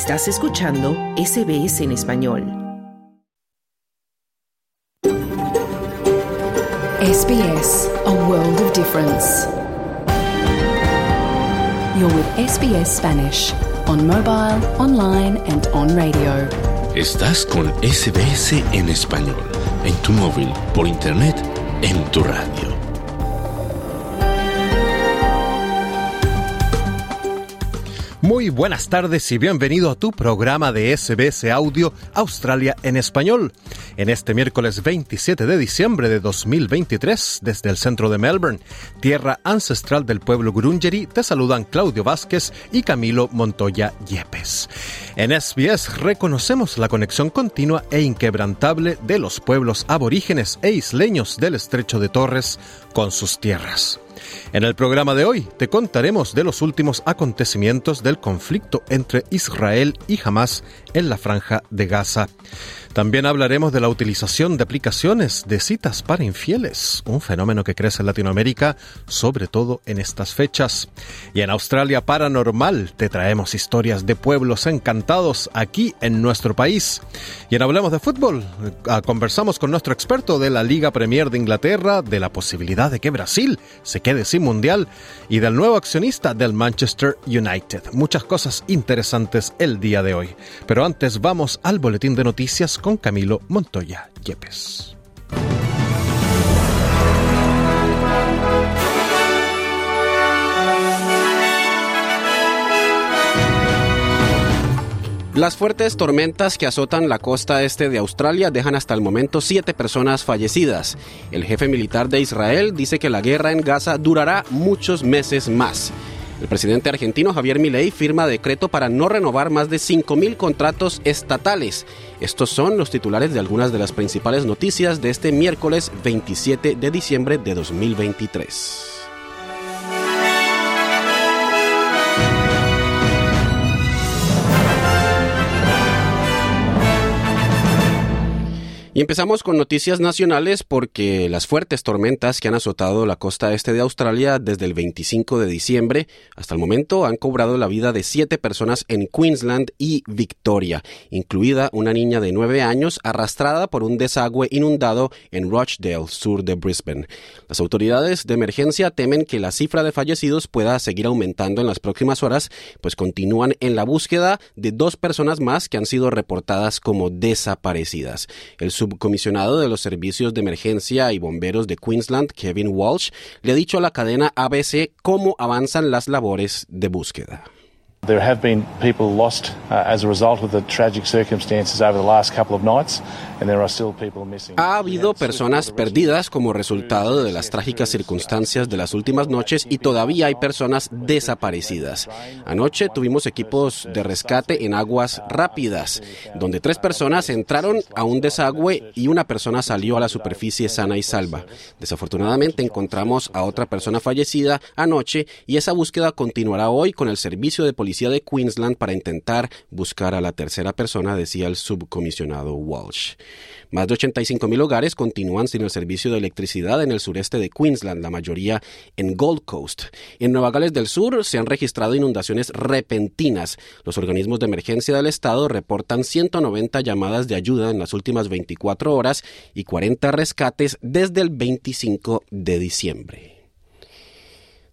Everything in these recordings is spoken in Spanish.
Estás escuchando SBS en español. SBS, a world of difference. You're with SBS Spanish on mobile, online and on radio. Estás con SBS en español, en tu móvil, por internet, en tu radio. Muy buenas tardes y bienvenido a tu programa de SBS Audio Australia en español. En este miércoles 27 de diciembre de 2023, desde el centro de Melbourne, tierra ancestral del pueblo Gurungeri, te saludan Claudio Vázquez y Camilo Montoya Yepes. En SBS reconocemos la conexión continua e inquebrantable de los pueblos aborígenes e isleños del estrecho de Torres con sus tierras. En el programa de hoy te contaremos de los últimos acontecimientos del conflicto entre Israel y Hamas en la franja de Gaza. También hablaremos de la utilización de aplicaciones de citas para infieles, un fenómeno que crece en Latinoamérica, sobre todo en estas fechas. Y en Australia Paranormal te traemos historias de pueblos encantados aquí en nuestro país. Y en Hablemos de Fútbol, ah, conversamos con nuestro experto de la Liga Premier de Inglaterra, de la posibilidad de que Brasil se quede sin mundial y del nuevo accionista del Manchester United. Muchas cosas interesantes el día de hoy. Pero antes vamos al boletín de noticias con Camilo Montoya Yepes. Las fuertes tormentas que azotan la costa este de Australia dejan hasta el momento siete personas fallecidas. El jefe militar de Israel dice que la guerra en Gaza durará muchos meses más. El presidente argentino Javier Milei firma decreto para no renovar más de 5.000 contratos estatales. Estos son los titulares de algunas de las principales noticias de este miércoles 27 de diciembre de 2023. Y empezamos con noticias nacionales porque las fuertes tormentas que han azotado la costa este de Australia desde el 25 de diciembre hasta el momento han cobrado la vida de siete personas en Queensland y Victoria, incluida una niña de nueve años arrastrada por un desagüe inundado en Rochdale, sur de Brisbane. Las autoridades de emergencia temen que la cifra de fallecidos pueda seguir aumentando en las próximas horas, pues continúan en la búsqueda de dos personas más que han sido reportadas como desaparecidas. El subcomisionado de los servicios de emergencia y bomberos de Queensland, Kevin Walsh, le ha dicho a la cadena ABC cómo avanzan las labores de búsqueda. There have been people lost uh, as a result of the tragic circumstances over the last couple of nights. Ha habido personas perdidas como resultado de las trágicas circunstancias de las últimas noches y todavía hay personas desaparecidas. Anoche tuvimos equipos de rescate en aguas rápidas, donde tres personas entraron a un desagüe y una persona salió a la superficie sana y salva. Desafortunadamente encontramos a otra persona fallecida anoche y esa búsqueda continuará hoy con el servicio de policía de Queensland para intentar buscar a la tercera persona, decía el subcomisionado Walsh. Más de 85 mil hogares continúan sin el servicio de electricidad en el sureste de Queensland, la mayoría en Gold Coast. En Nueva Gales del Sur se han registrado inundaciones repentinas. Los organismos de emergencia del estado reportan 190 llamadas de ayuda en las últimas 24 horas y 40 rescates desde el 25 de diciembre.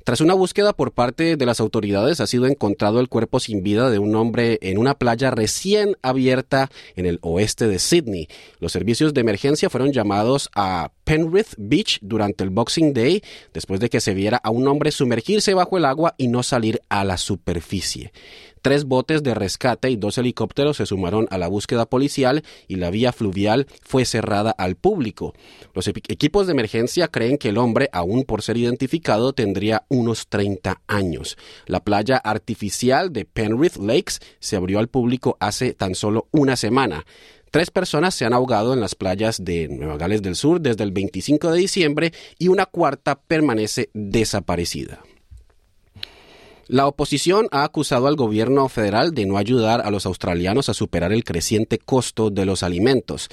Tras una búsqueda por parte de las autoridades, ha sido encontrado el cuerpo sin vida de un hombre en una playa recién abierta en el oeste de Sydney. Los servicios de emergencia fueron llamados a Penrith Beach durante el Boxing Day, después de que se viera a un hombre sumergirse bajo el agua y no salir a la superficie. Tres botes de rescate y dos helicópteros se sumaron a la búsqueda policial y la vía fluvial fue cerrada al público. Los equipos de emergencia creen que el hombre, aún por ser identificado, tendría unos 30 años. La playa artificial de Penrith Lakes se abrió al público hace tan solo una semana. Tres personas se han ahogado en las playas de Nueva Gales del Sur desde el 25 de diciembre y una cuarta permanece desaparecida. La oposición ha acusado al gobierno federal de no ayudar a los australianos a superar el creciente costo de los alimentos.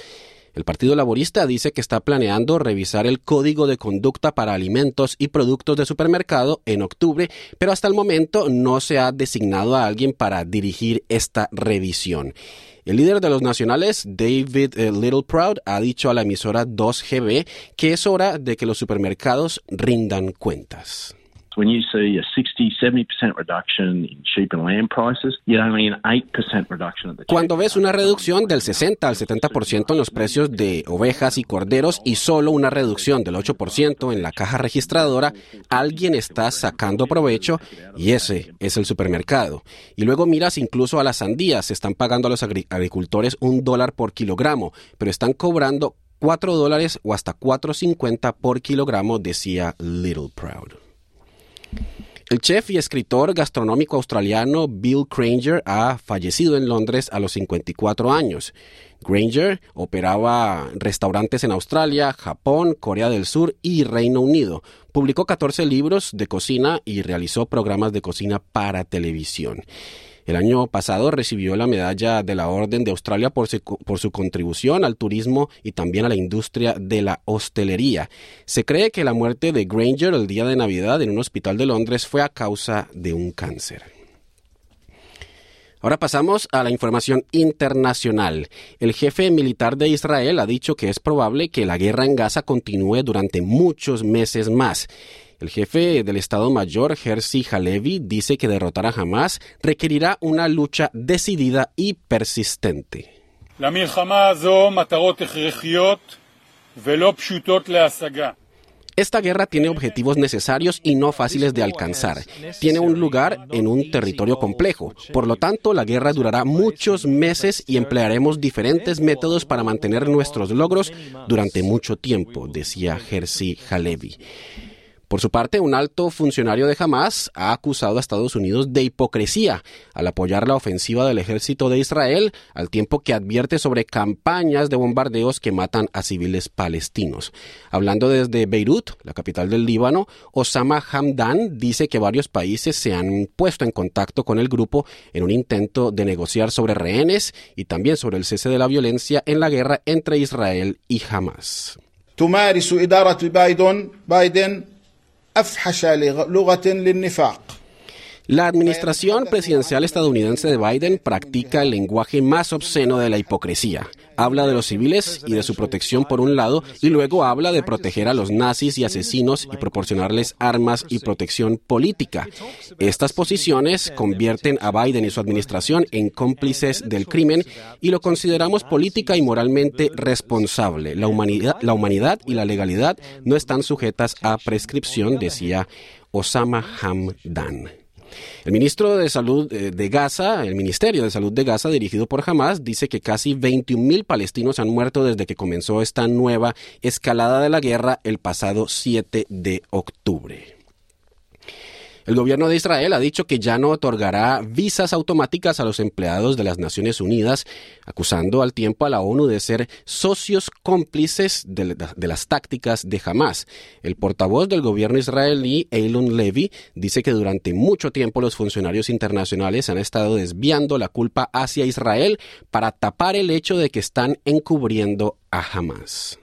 El Partido Laborista dice que está planeando revisar el código de conducta para alimentos y productos de supermercado en octubre, pero hasta el momento no se ha designado a alguien para dirigir esta revisión. El líder de los nacionales, David eh, Littleproud, ha dicho a la emisora 2GB que es hora de que los supermercados rindan cuentas. Cuando ves una reducción del 60 al 70% en los precios de ovejas y corderos y solo una reducción del 8% en la caja registradora, alguien está sacando provecho y ese es el supermercado. Y luego miras incluso a las sandías, se están pagando a los agricultores un dólar por kilogramo, pero están cobrando 4 dólares o hasta 4.50 por kilogramo, decía Little Proud. El chef y escritor gastronómico australiano Bill Granger ha fallecido en Londres a los 54 años. Granger operaba restaurantes en Australia, Japón, Corea del Sur y Reino Unido. Publicó 14 libros de cocina y realizó programas de cocina para televisión. El año pasado recibió la medalla de la Orden de Australia por su, por su, contribución al turismo y también a la industria de la hostelería. Se cree que la muerte de Granger el día de Navidad en un hospital de Londres fue a causa de un cáncer. Ahora pasamos a la información internacional. El jefe militar de Israel ha dicho que es probable que la guerra en Gaza continúe durante muchos meses más. El jefe del Estado Mayor, Herzi Halevi, dice que derrotar a Hamas requerirá una lucha decidida y persistente. Esta guerra tiene objetivos necesarios y no fáciles de alcanzar. Tiene un lugar en un territorio complejo. Por lo tanto, la guerra durará muchos meses y emplearemos diferentes métodos para mantener nuestros logros durante mucho tiempo, decía Herzi Halevi. Por su parte, un alto funcionario de Hamas ha acusado a Estados Unidos de hipocresía al apoyar la ofensiva del ejército de Israel, al tiempo que advierte sobre campañas de bombardeos que matan a civiles palestinos. Hablando desde Beirut, la capital del Líbano, Osama Hamdan dice que varios países se han puesto en contacto con el grupo en un intento de negociar sobre rehenes y también sobre el cese de la violencia en la guerra entre Israel y Hamas. أفحش لغة للنفاق. La administración presidencial estadounidense de Biden practica el lenguaje más obsceno de la hipocresía. Habla de los civiles y de su protección por un lado y luego habla de proteger a los nazis y asesinos y proporcionarles armas y protección política. Estas posiciones convierten a Biden y su administración en cómplices del crimen y lo consideramos política y moralmente responsable. La humanidad, la humanidad y la legalidad no están sujetas a prescripción, decía Osama Hamdan. El ministro de Salud eh, de Gaza, el Ministerio de Salud de Gaza, dirigido por Hamas, dice que casi 21.000 palestinos han muerto desde que comenzó esta nueva escalada de la guerra el pasado 7 de octubre. El gobierno de Israel ha dicho que ya no otorgará visas automáticas a los empleados de las Naciones Unidas, acusando al tiempo a la ONU de ser socios cómplices de, las tácticas de Hamas. El portavoz del gobierno israelí, Eilon Levy, dice que durante mucho tiempo los funcionarios internacionales han estado desviando la culpa hacia Israel para tapar el hecho de que están encubriendo a Hamas.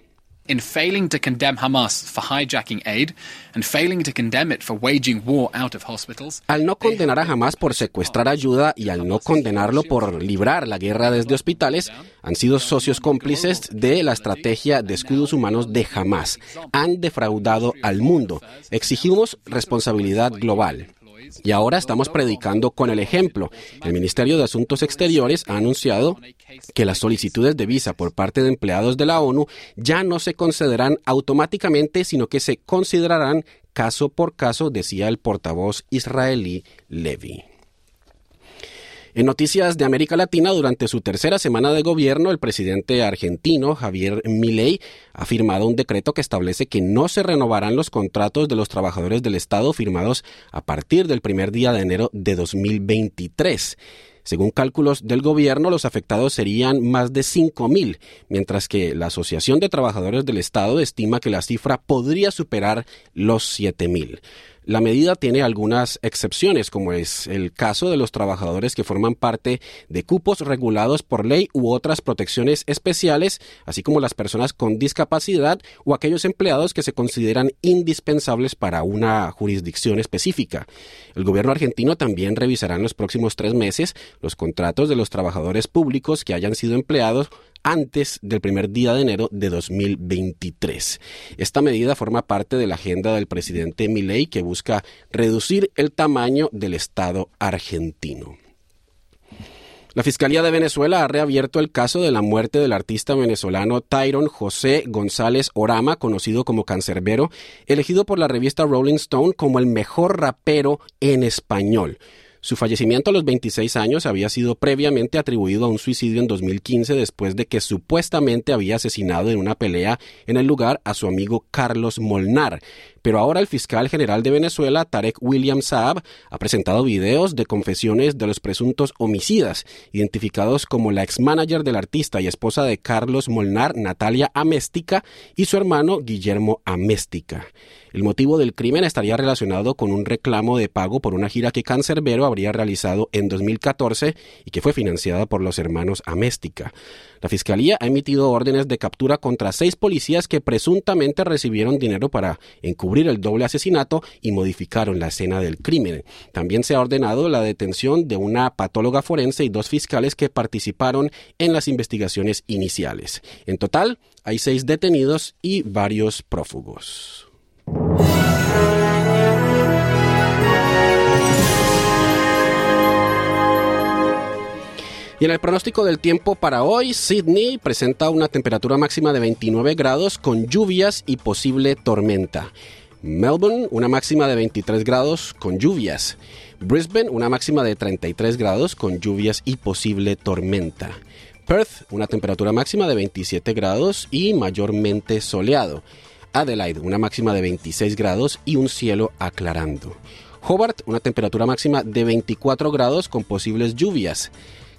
In failing to condemn Hamas for hijacking aid and failing to condemn it for waging war out of hospitals. Al no condenar a Hamas por secuestrar ayuda y al no condenarlo por librar la guerra desde hospitales, han sido socios cómplices de la estrategia de escudos humanos de Hamas. Han defraudado al mundo. Exigimos responsabilidad global. Y ahora estamos predicando con el ejemplo. El Ministerio de Asuntos Exteriores ha anunciado que las solicitudes de visa por parte de empleados de la ONU ya no se concederán automáticamente, sino que se considerarán caso por caso, decía el portavoz israelí Levy. En noticias de América Latina, durante su tercera semana de gobierno, el presidente argentino Javier Milei ha firmado un decreto que establece que no se renovarán los contratos de los trabajadores del Estado firmados a partir del primer día de enero de 2023. Según cálculos del gobierno, los afectados serían más de 5.000, mientras que la Asociación de Trabajadores del Estado estima que la cifra podría superar los 7.000. La medida tiene algunas excepciones, como es el caso de los trabajadores que forman parte de cupos regulados por ley u otras protecciones especiales, así como las personas con discapacidad o aquellos empleados que se consideran indispensables para una jurisdicción específica. El gobierno argentino también revisará en los próximos tres meses los contratos de los trabajadores públicos que hayan sido empleados antes del primer día de enero de 2023. Esta medida forma parte de la agenda del presidente Milei que busca reducir el tamaño del Estado argentino. La Fiscalía de Venezuela ha reabierto el caso de la muerte del artista venezolano Tyron José González Orama, conocido como Cancerbero, elegido por la revista Rolling Stone como el mejor rapero en español. Su fallecimiento a los 26 años había sido previamente atribuido a un suicidio en 2015 después de que supuestamente había asesinado en una pelea en el lugar a su amigo Carlos Molnar. Pero ahora el fiscal general de Venezuela, Tarek William Saab, ha presentado videos de confesiones de los presuntos homicidas, identificados como la ex-manager del artista y esposa de Carlos Molnar, Natalia Améstica, y su hermano Guillermo Améstica. El motivo del crimen estaría relacionado con un reclamo de pago por una gira que Cancerbero habría realizado en 2014 y que fue financiada por los hermanos Améstica. La Fiscalía ha emitido órdenes de captura contra seis policías que presuntamente recibieron dinero para encubrir el doble asesinato y modificaron la escena del crimen. También se ha ordenado la detención de una patóloga forense y dos fiscales que participaron en las investigaciones iniciales. En total, hay seis detenidos y varios prófugos. Y en el pronóstico del tiempo para hoy, Sydney presenta una temperatura máxima de 29 grados con lluvias y posible tormenta. Melbourne, una máxima de 23 grados con lluvias. Brisbane, una máxima de 33 grados con lluvias y posible tormenta. Perth, una temperatura máxima de 27 grados y mayormente soleado. Adelaide, una máxima de 26 grados y un cielo aclarando. Hobart, una temperatura máxima de 24 grados con posibles lluvias.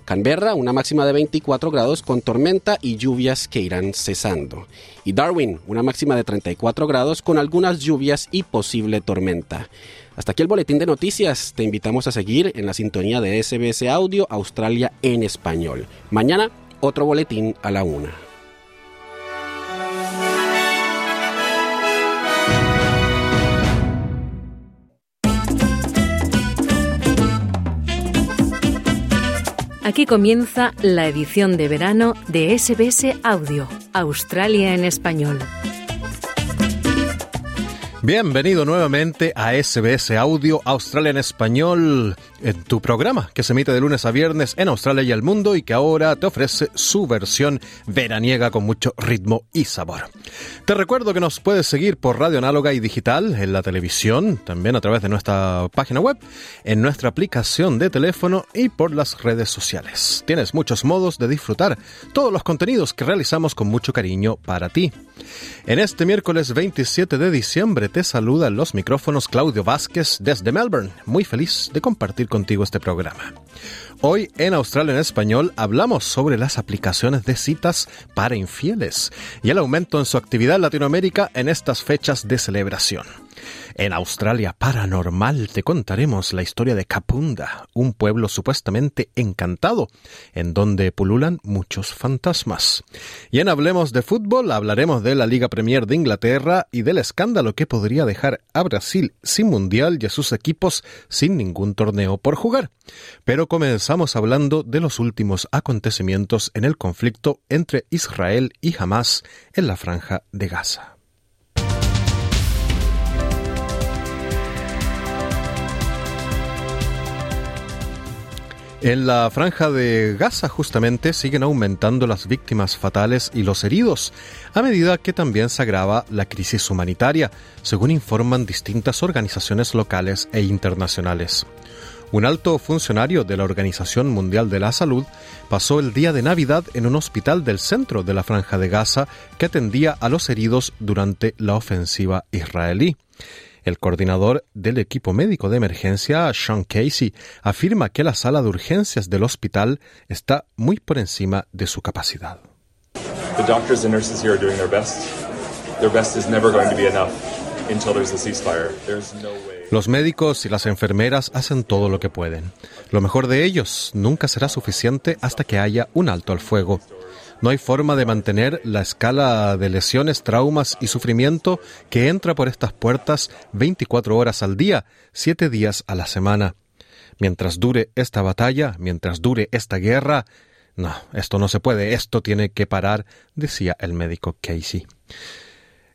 Canberra, una máxima de 24 grados con tormenta y lluvias que irán cesando. Y Darwin, una máxima de 34 grados con algunas lluvias y posible tormenta. Hasta aquí el boletín de noticias. Te invitamos a seguir en la sintonía de SBS Audio Australia en español. Mañana, otro boletín a la una. Aquí comienza la edición de verano de SBS Audio, Australia en español. Bienvenido nuevamente a SBS Audio Australia en Español, tu programa que se emite de lunes a viernes en Australia y el mundo y que ahora te ofrece su versión veraniega con mucho ritmo y sabor. Te recuerdo que nos puedes seguir por radio análoga y digital, en la televisión, también a través de nuestra página web, en nuestra aplicación de teléfono y por las redes sociales. Tienes muchos modos de disfrutar todos los contenidos que realizamos con mucho cariño para ti. En este miércoles 27 de diciembre te saluda los micrófonos Claudio Vázquez desde Melbourne, muy feliz de compartir contigo este programa. Hoy en Australia en Español hablamos sobre las aplicaciones de citas para infieles y el aumento en su actividad en Latinoamérica en estas fechas de celebración. En Australia Paranormal te contaremos la historia de Kapunda, un pueblo supuestamente encantado, en donde pululan muchos fantasmas. Y en Hablemos de Fútbol hablaremos de la Liga Premier de Inglaterra y del escándalo que podría dejar a Brasil sin mundial y a sus equipos sin ningún torneo por jugar. Pero comenzamos hablando de los últimos acontecimientos en el conflicto entre Israel y Hamas en la franja de Gaza. En la franja de Gaza justamente siguen aumentando las víctimas fatales y los heridos, a medida que también se agrava la crisis humanitaria, según informan distintas organizaciones locales e internacionales. Un alto funcionario de la Organización Mundial de la Salud pasó el día de Navidad en un hospital del centro de la franja de Gaza que atendía a los heridos durante la ofensiva israelí. El coordinador del equipo médico de emergencia, Sean Casey, afirma que la sala de urgencias del hospital está muy por encima de su capacidad. The doctors and nurses here are doing their best. Their best is never going to be enough until there's a ceasefire. There's no way. Los médicos y las enfermeras hacen todo lo que pueden. Lo mejor de ellos nunca será suficiente hasta que haya un alto al fuego. No hay forma de mantener la escala de lesiones, traumas y sufrimiento que entra por estas puertas 24 horas al día, 7 días a la semana. Mientras dure esta batalla, mientras dure esta guerra, no, esto no se puede, esto tiene que parar, decía el médico Casey.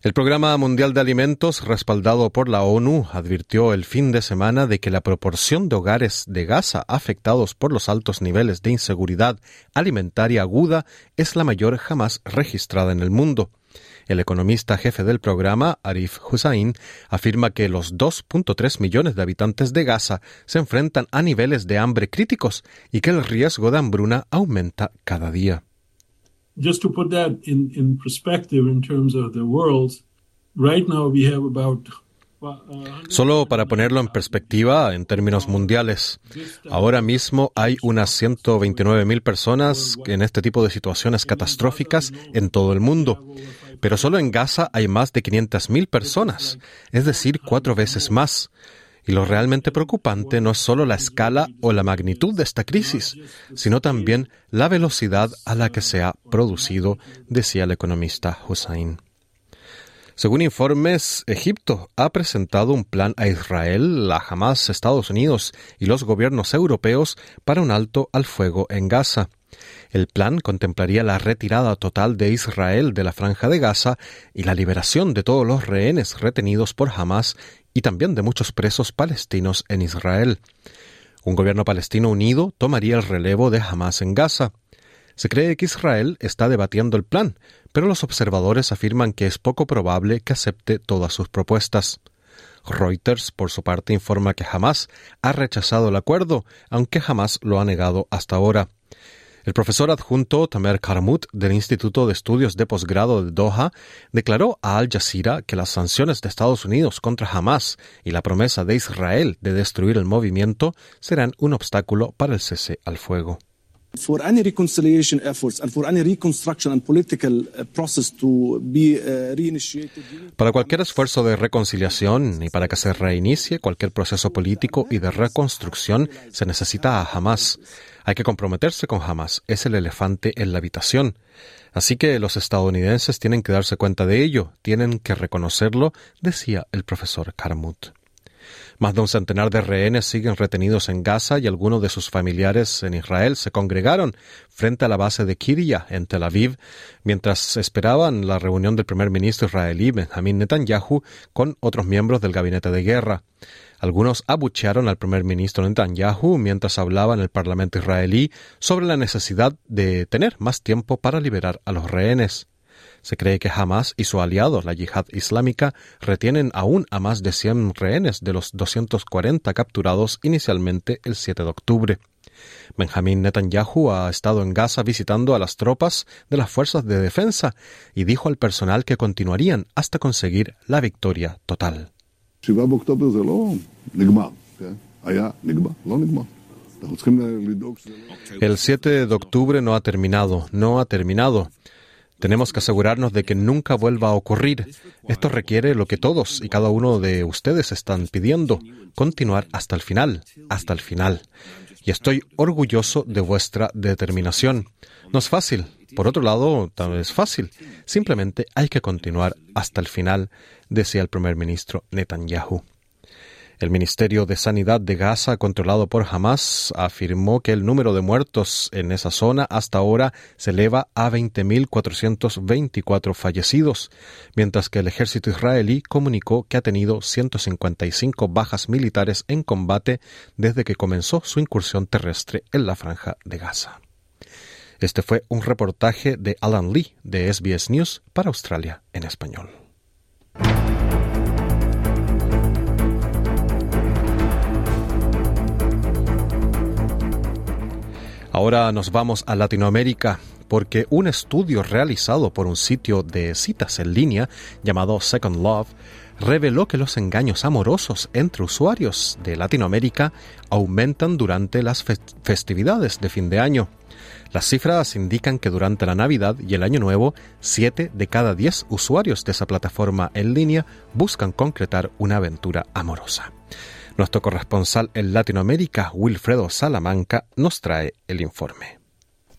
El Programa Mundial de Alimentos, respaldado por la ONU, advirtió el fin de semana de que la proporción de hogares de Gaza afectados por los altos niveles de inseguridad alimentaria aguda es la mayor jamás registrada en el mundo. El economista jefe del programa, Arif Hussain, afirma que los 2.3 millones de habitantes de Gaza se enfrentan a niveles de hambre críticos y que el riesgo de hambruna aumenta cada día. Just to put that in, in perspective in terms of the world, right now we have about Solo para ponerlo en perspectiva en términos mundiales, ahora mismo hay unas 129 mil personas en este tipo de situaciones catastróficas en todo el mundo, pero solo en Gaza hay más de 500 mil personas, es decir, cuatro veces más. Y lo realmente preocupante no es solo la escala o la magnitud de esta crisis, sino también la velocidad a la que se ha producido, decía el economista Hussein. Según informes, Egipto ha presentado un plan a Israel, a Hamas, Estados Unidos y los gobiernos europeos para un alto al fuego en Gaza. El plan contemplaría la retirada total de Israel de la franja de Gaza y la liberación de todos los rehenes retenidos por Hamas y también de muchos presos palestinos en Israel. Un gobierno palestino unido tomaría el relevo de Hamas en Gaza. Se cree que Israel está debatiendo el plan, pero los observadores afirman que es poco probable que acepte todas sus propuestas. Reuters, por su parte, informa que Hamas ha rechazado el acuerdo, aunque jamás lo ha negado hasta ahora. El profesor adjunto Tamer Karamut del Instituto de Estudios de Posgrado de Doha declaró a Al Jazeera que las sanciones de Estados Unidos contra Hamas y la promesa de Israel de destruir el movimiento serán un obstáculo para el cese al fuego. Para cualquier esfuerzo de reconciliación y para que se reinicie cualquier proceso político y de reconstrucción se necesita a Hamas. Hay que comprometerse con Hamas. Es el elefante en la habitación. Así que los estadounidenses tienen que darse cuenta de ello, tienen que reconocerlo, decía el profesor Karamut. Más de un centenar de rehenes siguen retenidos en Gaza y algunos de sus familiares en Israel se congregaron frente a la base de Kiria en Tel Aviv mientras esperaban la reunión del primer ministro israelí Benjamin Netanyahu con otros miembros del gabinete de guerra. Algunos abuchearon al primer ministro Netanyahu mientras hablaba en el Parlamento israelí sobre la necesidad de tener más tiempo para liberar a los rehenes. Se cree que Hamas y su aliado, la yihad islámica, retienen aún a más de 100 rehenes de los 240 capturados inicialmente el 7 de octubre. Benjamín Netanyahu ha estado en Gaza visitando a las tropas de las fuerzas de defensa y dijo al personal que continuarían hasta conseguir la victoria total. El 7 de octubre no ha terminado, no ha terminado. Tenemos que asegurarnos de que nunca vuelva a ocurrir. Esto requiere lo que todos y cada uno de ustedes están pidiendo, continuar hasta el final, hasta el final. Y estoy orgulloso de vuestra determinación. No es fácil. Por otro lado, también es fácil. Simplemente hay que continuar hasta el final, decía el primer ministro Netanyahu. El Ministerio de Sanidad de Gaza, controlado por Hamas, afirmó que el número de muertos en esa zona hasta ahora se eleva a 20.424 fallecidos, mientras que el ejército israelí comunicó que ha tenido 155 bajas militares en combate desde que comenzó su incursión terrestre en la franja de Gaza. Este fue un reportaje de Alan Lee de SBS News para Australia en español. Ahora nos vamos a Latinoamérica porque un estudio realizado por un sitio de citas en línea llamado Second Love reveló que los engaños amorosos entre usuarios de Latinoamérica aumentan durante las festividades de fin de año. Las cifras indican que durante la Navidad y el Año Nuevo, 7 de cada 10 usuarios de esa plataforma en línea buscan concretar una aventura amorosa. Nuestro corresponsal en Latinoamérica, Wilfredo Salamanca, nos trae el informe.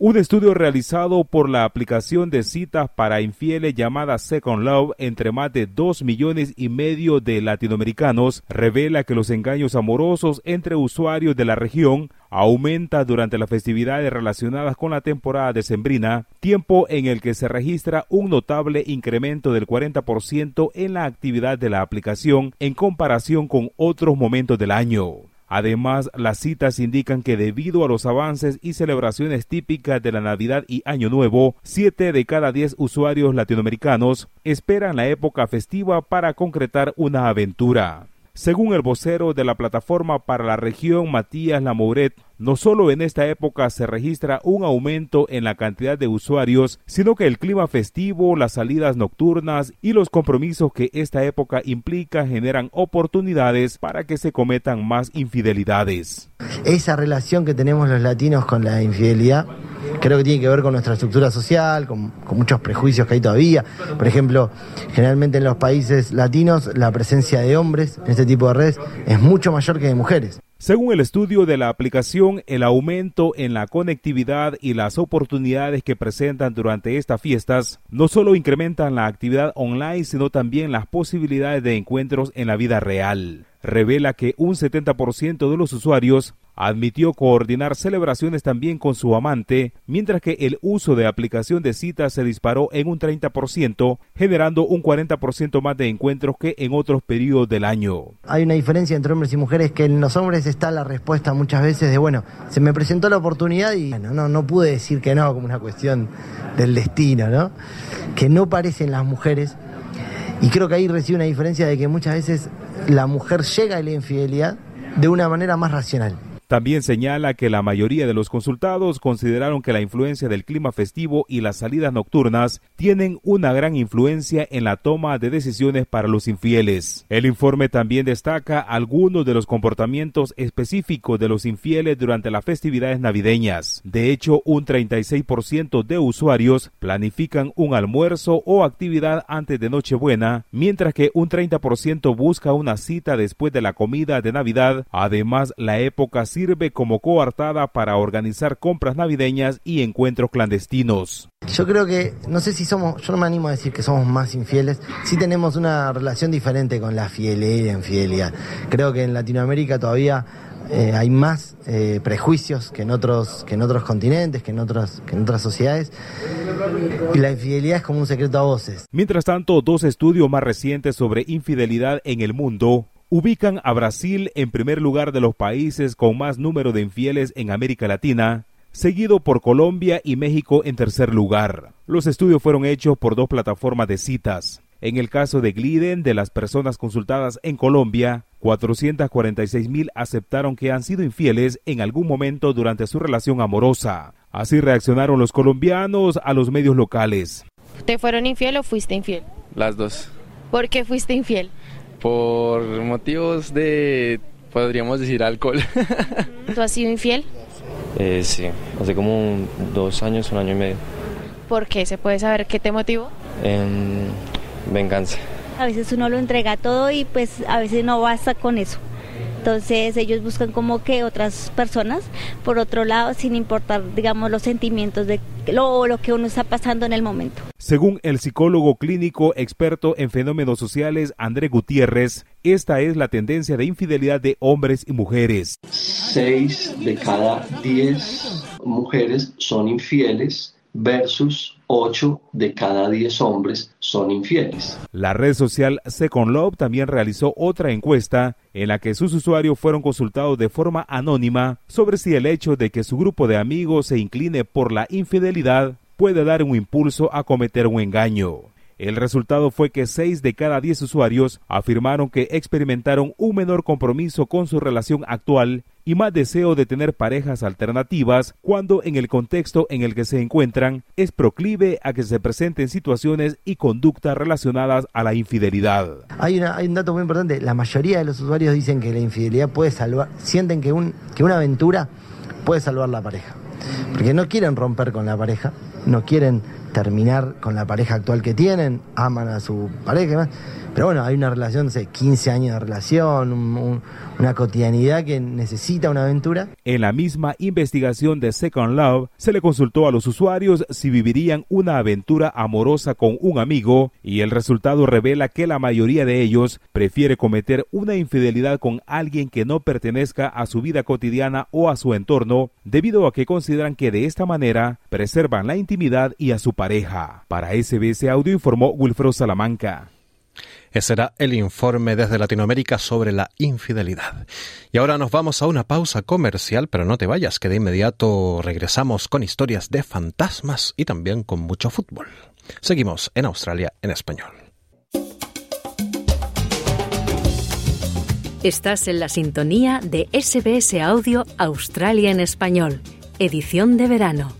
Un estudio realizado por la aplicación de citas para infieles llamada Second Love entre más de dos millones y medio de latinoamericanos revela que los engaños amorosos entre usuarios de la región aumenta durante las festividades relacionadas con la temporada decembrina, tiempo en el que se registra un notable incremento del 40% en la actividad de la aplicación en comparación con otros momentos del año. Además, las citas indican que debido a los avances y celebraciones típicas de la Navidad y Año Nuevo, 7 de cada 10 usuarios latinoamericanos esperan la época festiva para concretar una aventura. Según el vocero de la plataforma para la región, Matías Lamouret, no solo en esta época se registra un aumento en la cantidad de usuarios, sino que el clima festivo, las salidas nocturnas y los compromisos que esta época implica generan oportunidades para que se cometan más infidelidades. Esa relación que tenemos los latinos con la infidelidad creo que tiene que ver con nuestra estructura social, con, muchos prejuicios que hay todavía. Por ejemplo, generalmente en los países latinos la presencia de hombres en este tipo de redes es mucho mayor que de mujeres. Según el estudio de la aplicación, el aumento en la conectividad y las oportunidades que presentan durante estas fiestas no solo incrementan la actividad online, sino también las posibilidades de encuentros en la vida real. Revela que un 70% de los usuarios admitió coordinar celebraciones también con su amante, mientras que el uso de aplicación de citas se disparó en un 30%, generando un 40% más de encuentros que en otros periodos del año. Hay una diferencia entre hombres y mujeres que en los hombres está la respuesta muchas veces de, bueno, se me presentó la oportunidad y bueno, no, no pude decir que no, como una cuestión del destino, ¿no? Que no parecen las mujeres. Y creo que ahí recibe una diferencia de que muchas veces la mujer llega a la infidelidad de una manera más racional. También señala que la mayoría de los consultados consideraron que la influencia del clima festivo y las salidas nocturnas tienen una gran influencia en la toma de decisiones para los infieles. El informe también destaca algunos de los comportamientos específicos de los infieles durante las festividades navideñas. De hecho, un 36% de usuarios planifican un almuerzo o actividad antes de Nochebuena, mientras que un 30% busca una cita después de la comida de Navidad. Además, la época sirve como coartada para organizar compras navideñas y encuentros clandestinos. Yo creo que, no sé si somos, yo no me animo a decir que somos más infieles, sí tenemos una relación diferente con la fidelidad y la infidelidad. Creo que en Latinoamérica todavía eh, hay más eh, prejuicios que en otros que en otros continentes, que en otras que en otras sociedades. Y la infidelidad es como un secreto a voces. Mientras tanto, dos estudios más recientes sobre infidelidad en el mundo ubican a Brasil en primer lugar de los países con más número de infieles en América Latina, seguido por Colombia y México en tercer lugar. Los estudios fueron hechos por dos plataformas de citas. En el caso de Gliden, de las personas consultadas en Colombia, 446 mil aceptaron que han sido infieles en algún momento durante su relación amorosa. Así reaccionaron los colombianos a los medios locales. ¿Te fueron infiel o fuiste infiel? Las dos. ¿Por qué fuiste infiel? Por motivos de, podríamos decir, alcohol. ¿Tú has sido infiel? Eh, sí, hace como dos años, un año y medio. ¿Por qué? ¿Se puede saber qué te motivó? venganza. A veces uno lo entrega todo y pues a veces no basta con eso. Entonces ellos buscan como que otras personas, por otro lado, sin importar, digamos, los sentimientos de lo, lo que uno está pasando en el momento. Según el psicólogo clínico experto en fenómenos sociales André Gutiérrez, esta es la tendencia de infidelidad de hombres y mujeres. Seis de cada diez mujeres son infieles versus 8 de cada 10 hombres son infieles. La red social Second Love también realizó otra encuesta en la que sus usuarios fueron consultados de forma anónima sobre si el hecho de que su grupo de amigos se incline por la infidelidad puede dar un impulso a cometer un engaño. El resultado fue que 6 de cada 10 usuarios afirmaron que experimentaron un menor compromiso con su relación actual y más deseo de tener parejas alternativas cuando en el contexto en el que se encuentran es proclive a que se presenten situaciones y conductas relacionadas a la infidelidad. Hay, un dato muy importante, la mayoría de los usuarios dicen que la infidelidad puede salvar, sienten que, un, que una aventura puede salvar la pareja, porque no quieren romper con la pareja, no quieren terminar con la pareja actual que tienen, aman a su pareja y demás, Pero bueno, hay una relación, no sé, 15 años de relación, un, un, una cotidianidad que necesita una aventura. En la misma investigación de Second Love, se le consultó a los usuarios si vivirían una aventura amorosa con un amigo y el resultado revela que la mayoría de ellos prefiere cometer una infidelidad con alguien que no pertenezca a su vida cotidiana o a su entorno, debido a que consideran que de esta manera preservan la intimidad y a su pareja. Para SBS Audio informó Wilfredo Salamanca. Ese era el informe desde Latinoamérica sobre la infidelidad. Y ahora nos vamos a una pausa comercial, pero no te vayas, que de inmediato regresamos con historias de fantasmas y también con mucho fútbol. Seguimos en Australia en español. Estás en la sintonía de SBS Audio Australia en español, edición de verano.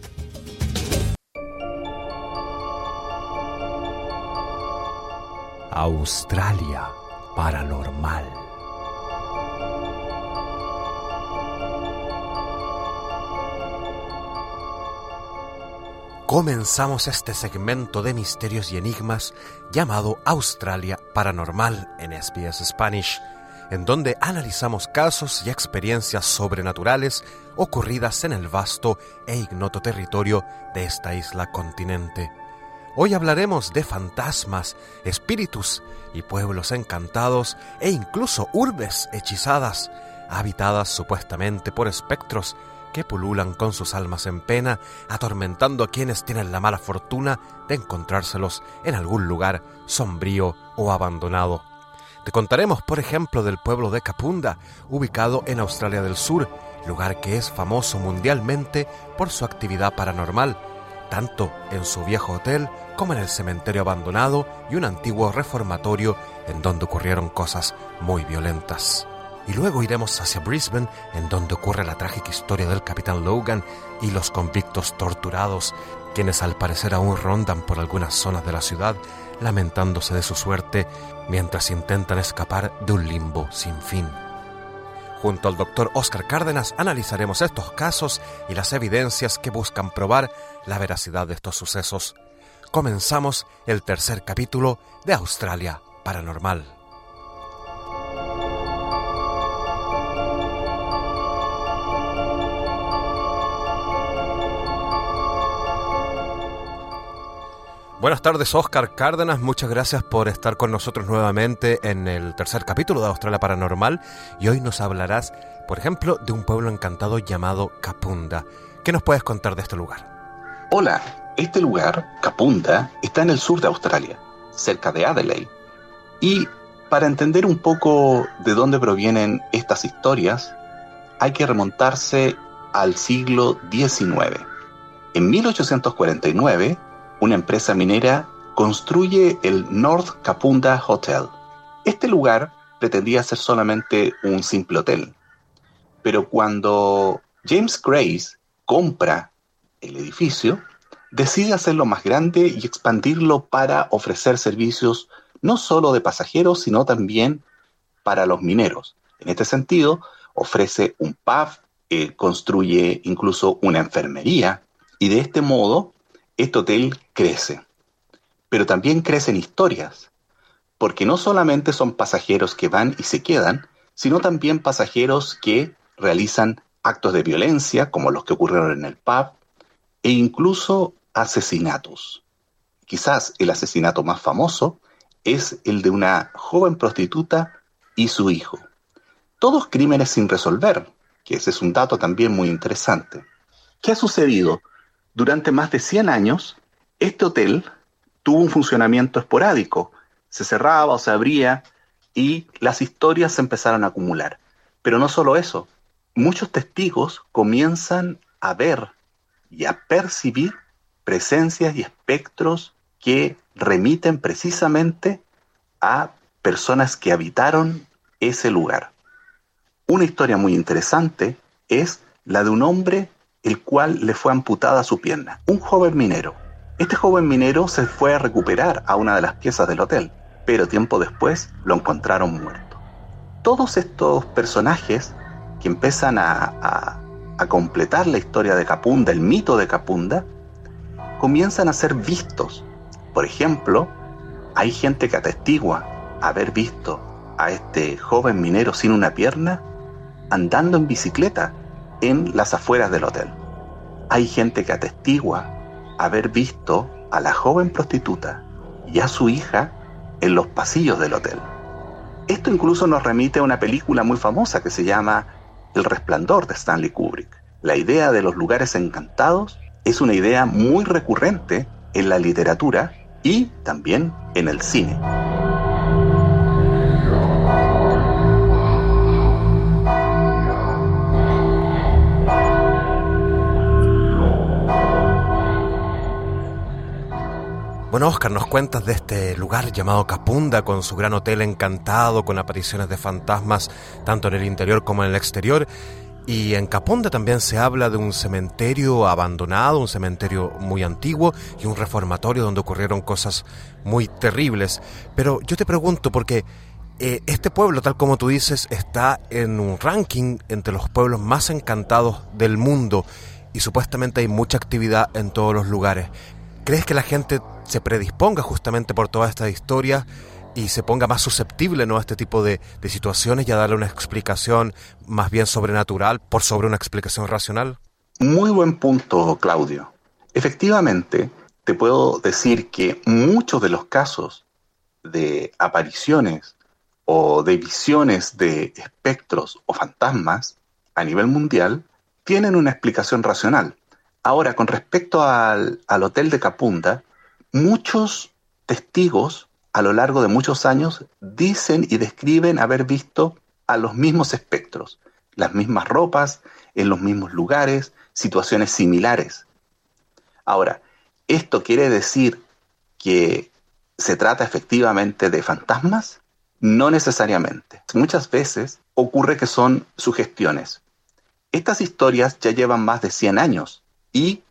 Australia Paranormal. Comenzamos este segmento de misterios y enigmas llamado Australia Paranormal en SBS Spanish, en donde analizamos casos y experiencias sobrenaturales ocurridas en el vasto e ignoto territorio de esta isla continente. Hoy hablaremos de fantasmas, espíritus y pueblos encantados e incluso urbes hechizadas, habitadas supuestamente por espectros que pululan con sus almas en pena, atormentando a quienes tienen la mala fortuna de encontrárselos en algún lugar sombrío o abandonado. Te contaremos, por ejemplo, del pueblo de Capunda, ubicado en Australia del Sur, lugar que es famoso mundialmente por su actividad paranormal, tanto en su viejo hotel como en el cementerio abandonado y un antiguo reformatorio en donde ocurrieron cosas muy violentas. Y luego iremos hacia Brisbane, en donde ocurre la trágica historia del capitán Logan y los convictos torturados, quienes al parecer aún rondan por algunas zonas de la ciudad, lamentándose de su suerte mientras intentan escapar de un limbo sin fin. Junto al doctor Oscar Cárdenas analizaremos estos casos y las evidencias que buscan probar la veracidad de estos sucesos. Comenzamos el tercer capítulo de Australia Paranormal. Buenas tardes, Oscar Cárdenas. Muchas gracias por estar con nosotros nuevamente en el tercer capítulo de Australia Paranormal. Y hoy nos hablarás, por ejemplo, de un pueblo encantado llamado Capunda. ¿Qué nos puedes contar de este lugar? Hola, este lugar, Capunda, está en el sur de Australia, cerca de Adelaide. Y para entender un poco de dónde provienen estas historias, hay que remontarse al siglo XIX. En 1849, una empresa minera construye el North Capunda Hotel. Este lugar pretendía ser solamente un simple hotel, pero cuando James Grace compra el edificio, decide hacerlo más grande y expandirlo para ofrecer servicios no solo de pasajeros, sino también para los mineros. En este sentido, ofrece un pub, eh, construye incluso una enfermería y de este modo este hotel crece. Pero también crecen historias, porque no solamente son pasajeros que van y se quedan, sino también pasajeros que realizan actos de violencia, como los que ocurrieron en el pub, e incluso asesinatos. Quizás el asesinato más famoso es el de una joven prostituta y su hijo. Todos crímenes sin resolver, que ese es un dato también muy interesante. ¿Qué ha sucedido? Durante más de 100 años, este hotel tuvo un funcionamiento esporádico. Se cerraba o se abría y las historias se empezaron a acumular. Pero no solo eso, muchos testigos comienzan a ver y a percibir presencias y espectros que remiten precisamente a personas que habitaron ese lugar. Una historia muy interesante es la de un hombre el cual le fue amputada su pierna, un joven minero. Este joven minero se fue a recuperar a una de las piezas del hotel, pero tiempo después lo encontraron muerto. Todos estos personajes que empiezan a, a completar la historia de Capunda, el mito de Capunda, comienzan a ser vistos. Por ejemplo, hay gente que atestigua haber visto a este joven minero sin una pierna andando en bicicleta en las afueras del hotel. Hay gente que atestigua haber visto a la joven prostituta y a su hija en los pasillos del hotel. Esto incluso nos remite a una película muy famosa que se llama El Resplandor de Stanley Kubrick. La idea de los lugares encantados es una idea muy recurrente en la literatura y también en el cine. Bueno, Oscar, nos cuentas de este lugar llamado Capunda, con su gran hotel encantado, con apariciones de fantasmas tanto en el interior como en el exterior. Y en Capunda también se habla de un cementerio abandonado, un cementerio muy antiguo y un reformatorio donde ocurrieron cosas muy terribles. Pero yo te pregunto, porque eh, este pueblo, tal como tú dices, está en un ranking entre los pueblos más encantados del mundo y supuestamente hay mucha actividad en todos los lugares. ¿Crees que la gente se predisponga justamente por toda esta historia y se ponga más susceptible ¿no? a este tipo de, de situaciones y a darle una explicación más bien sobrenatural por sobre una explicación racional? Muy buen punto, Claudio. Efectivamente, te puedo decir que muchos de los casos de apariciones o de visiones de espectros o fantasmas a nivel mundial tienen una explicación racional. Ahora, con respecto al, al hotel de Capunda, muchos testigos a lo largo de muchos años dicen y describen haber visto a los mismos espectros, las mismas ropas, en los mismos lugares, situaciones similares. Ahora, ¿esto quiere decir que se trata efectivamente de fantasmas? No necesariamente. Muchas veces ocurre que son sugestiones. Estas historias ya llevan más de 100 años y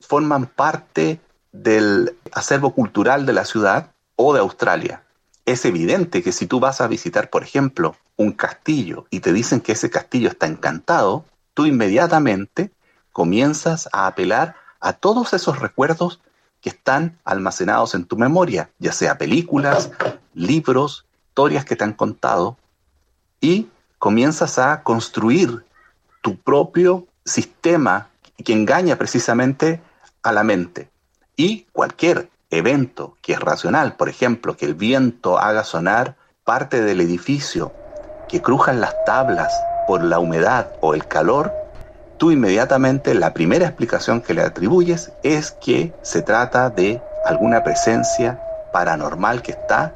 forman parte del acervo cultural de la ciudad o de Australia. Es evidente que si tú vas a visitar, por ejemplo, un castillo y te dicen que ese castillo está encantado, tú inmediatamente comienzas a apelar a todos esos recuerdos que están almacenados en tu memoria, ya sea películas, libros, historias que te han contado, y comienzas a construir tu propio sistema que engaña precisamente a la mente. Y cualquier evento que es racional, por ejemplo, que el viento haga sonar parte del edificio, que crujan las tablas por la humedad o el calor, tú inmediatamente la primera explicación que le atribuyes es que se trata de alguna presencia paranormal que está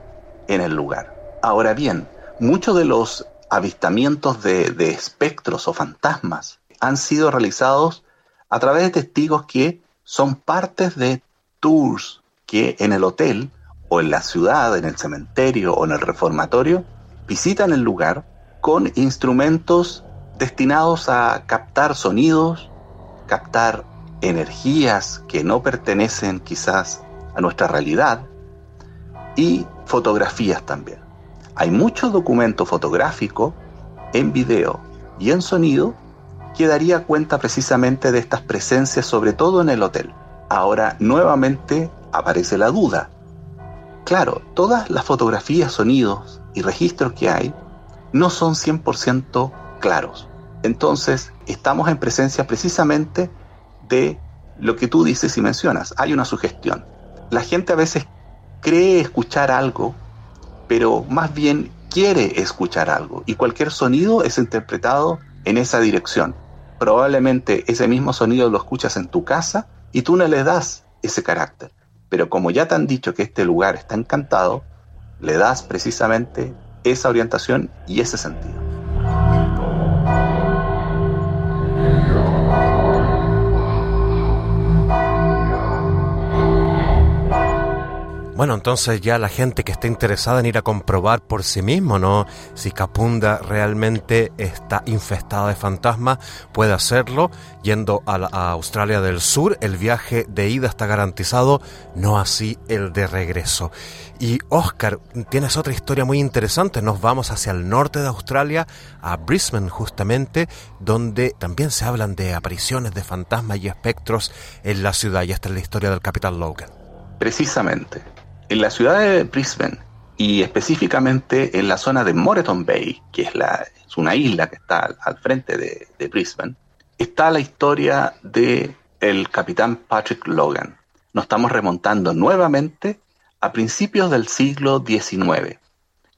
en el lugar. Ahora bien, muchos de los avistamientos de espectros o fantasmas han sido realizados a través de testigos que son partes de tours que en el hotel o en la ciudad, en el cementerio o en el reformatorio, visitan el lugar con instrumentos destinados a captar sonidos, captar energías que no pertenecen quizás a nuestra realidad y fotografías también. Hay mucho documento fotográfico en video y en sonido que daría cuenta precisamente de estas presencias, sobre todo en el hotel. Ahora nuevamente aparece la duda. Claro, todas las fotografías, sonidos y registros que hay no son 100% claros. Entonces, estamos en presencia precisamente de lo que tú dices y mencionas. Hay una sugestión. La gente a veces cree escuchar algo, pero más bien quiere escuchar algo y cualquier sonido es interpretado en esa dirección probablemente ese mismo sonido lo escuchas en tu casa y tú no le das ese carácter. Pero como ya te han dicho que este lugar está encantado, le das precisamente esa orientación y ese sentido. Bueno, entonces ya la gente que esté interesada en ir a comprobar por sí mismo, ¿no? Si Capunda realmente está infestada de fantasmas, puede hacerlo yendo a, a, Australia del Sur. El viaje de ida está garantizado, no así el de regreso. Y Oscar, tienes otra historia muy interesante. Nos vamos hacia el norte de Australia, a Brisbane justamente, donde también se hablan de apariciones de fantasmas y espectros en la ciudad. Y esta es la historia del Capitán Logan. Precisamente. En la ciudad de Brisbane y específicamente en la zona de Moreton Bay, que es, una isla que está al, al frente de, de, Brisbane, está la historia de el capitán Patrick Logan. Nos estamos remontando nuevamente a principios del siglo XIX.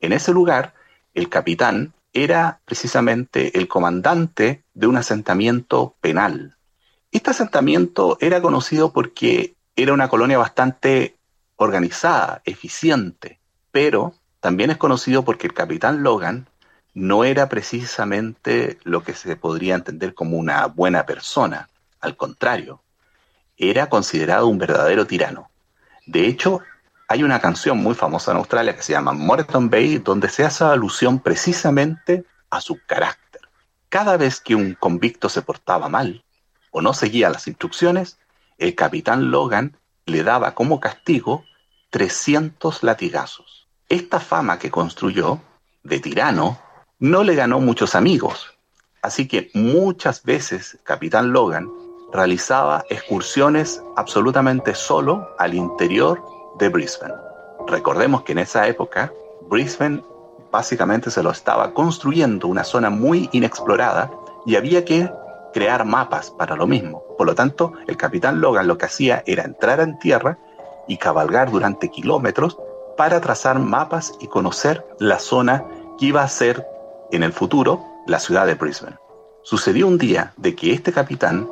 En ese lugar, el capitán era precisamente el comandante de un asentamiento penal. Este asentamiento era conocido porque era una colonia bastante organizada, eficiente, pero también es conocido porque el capitán Logan no era precisamente lo que se podría entender como una buena persona. Al contrario, era considerado un verdadero tirano. De hecho, hay una canción muy famosa en Australia que se llama Moreton Bay, donde se hace alusión precisamente a su carácter. Cada vez que un convicto se portaba mal o no seguía las instrucciones, el capitán Logan le daba como castigo 300 latigazos. Esta fama que construyó de tirano no le ganó muchos amigos, así que muchas veces Capitán Logan realizaba excursiones absolutamente solo al interior de Brisbane. Recordemos que en esa época Brisbane básicamente se lo estaba construyendo una zona muy inexplorada y había que crear mapas para lo mismo. Por lo tanto, el capitán Logan lo que hacía era entrar en tierra y cabalgar durante kilómetros para trazar mapas y conocer la zona que iba a ser en el futuro la ciudad de Brisbane. Sucedió un día de que este capitán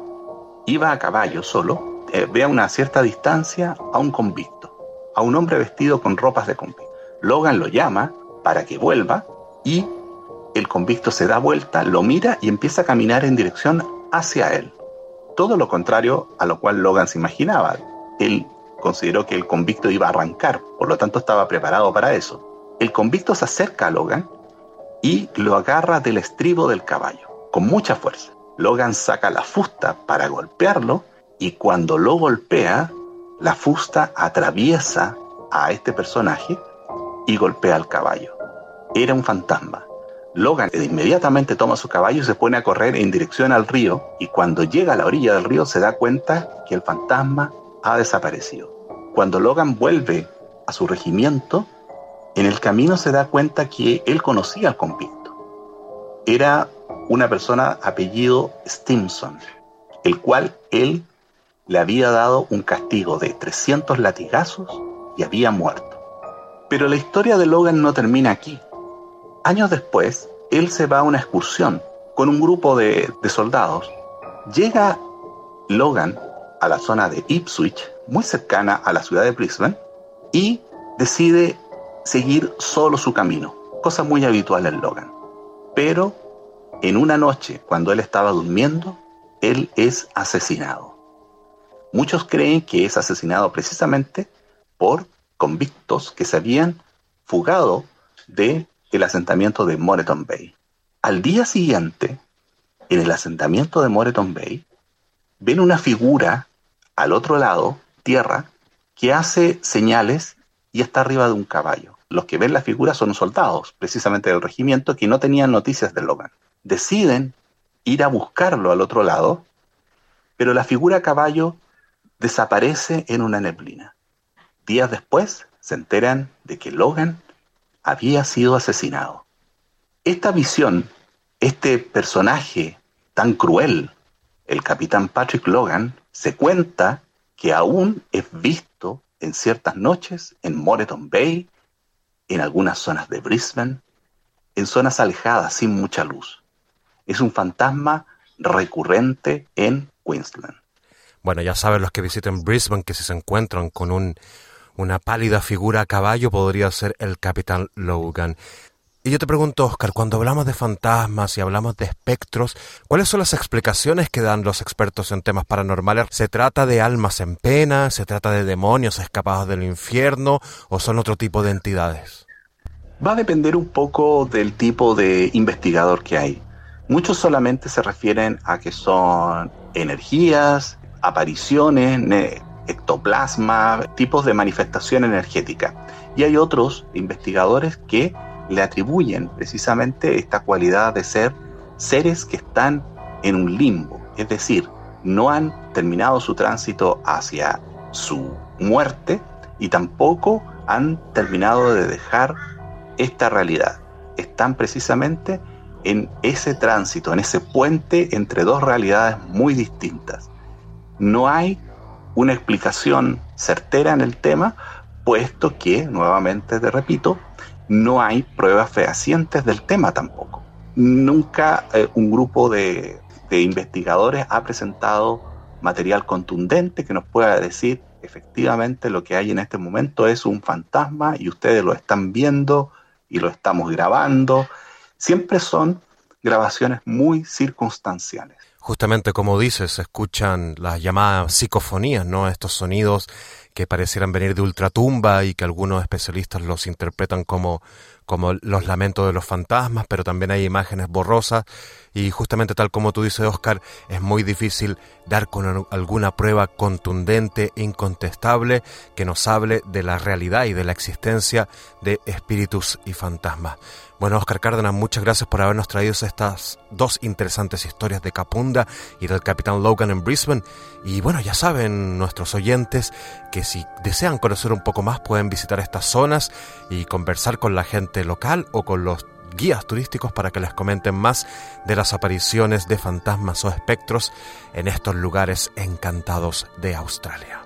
iba a caballo solo, eh, ve a una cierta distancia a un convicto, a un hombre vestido con ropas de convicto. Logan lo llama para que vuelva y el convicto se da vuelta, lo mira y empieza a caminar en dirección hacia él. Todo lo contrario a lo cual Logan se imaginaba. Él consideró que el convicto iba a arrancar, por lo tanto estaba preparado para eso. El convicto se acerca a Logan y lo agarra del estribo del caballo, con mucha fuerza. Logan saca la fusta para golpearlo y cuando lo golpea, la fusta atraviesa a este personaje y golpea al caballo. Era un fantasma. Logan inmediatamente toma su caballo y se pone a correr en dirección al río y cuando llega a la orilla del río se da cuenta que el fantasma ha desaparecido. Cuando Logan vuelve a su regimiento, en el camino se da cuenta que él conocía al convicto. Era una persona apellido Stimson, el cual él le había dado un castigo de 300 latigazos y había muerto. Pero la historia de Logan no termina aquí. Años después, él se va a una excursión con un grupo de, de soldados. Llega Logan a la zona de Ipswich, muy cercana a la ciudad de Brisbane, y decide seguir solo su camino, cosa muy habitual en Logan. Pero en una noche, cuando él estaba durmiendo, él es asesinado. Muchos creen que es asesinado precisamente por convictos que se habían fugado del el asentamiento de Moreton Bay. Al día siguiente, en el asentamiento de Moreton Bay, ven una figura al otro lado, tierra, que hace señales y está arriba de un caballo. Los que ven la figura son soldados, precisamente del regimiento, que no tenían noticias de Logan. Deciden ir a buscarlo al otro lado, pero la figura caballo desaparece en una neblina. Días después se enteran de que Logan había sido asesinado. Esta visión, este personaje tan cruel, el capitán Patrick Logan, se cuenta que aún es visto en ciertas noches en Moreton Bay, en algunas zonas de Brisbane, en zonas alejadas sin mucha luz. Es un fantasma recurrente en Queensland. Bueno, ya saben los que visiten Brisbane que si se encuentran con un una pálida figura a caballo podría ser el capitán Logan. Y yo te pregunto, Oscar, cuando hablamos de fantasmas y hablamos de espectros, ¿cuáles son las explicaciones que dan los expertos en temas paranormales? ¿Se trata de almas en pena? ¿Se trata de demonios escapados del infierno? ¿O son otro tipo de entidades? Va a depender un poco del tipo de investigador que hay. Muchos solamente se refieren a que son energías, apariciones, ectoplasma, tipos de manifestación energética. Y hay otros investigadores que le atribuyen precisamente esta cualidad de ser seres que están en un limbo, es decir, no han terminado su tránsito hacia su muerte y tampoco han terminado de dejar esta realidad. Están precisamente en ese tránsito, en ese puente entre dos realidades muy distintas. No hay una explicación certera en el tema, puesto que, nuevamente te repito, no hay pruebas fehacientes del tema tampoco. Nunca eh, un grupo de, de investigadores ha presentado material contundente que nos pueda decir efectivamente lo que hay en este momento es un fantasma y ustedes lo están viendo y lo estamos grabando. Siempre son grabaciones muy circunstanciales. Justamente como dices, se escuchan las llamadas psicofonías, ¿no? Estos sonidos que parecieran venir de ultratumba y que algunos especialistas los interpretan como, como los lamentos de los fantasmas, pero también hay imágenes borrosas y justamente tal como tú dices, Oscar, es muy difícil dar con alguna prueba contundente, incontestable, que nos hable de la realidad y de la existencia de espíritus y fantasmas. Bueno, Oscar Cárdenas, muchas gracias por habernos traído estas dos interesantes historias de Capunda y del Capitán Logan en Brisbane. Y bueno, ya saben nuestros oyentes que si desean conocer un poco más pueden visitar estas zonas y conversar con la gente local o con los guías turísticos para que les comenten más de las apariciones de fantasmas o espectros en estos lugares encantados de Australia.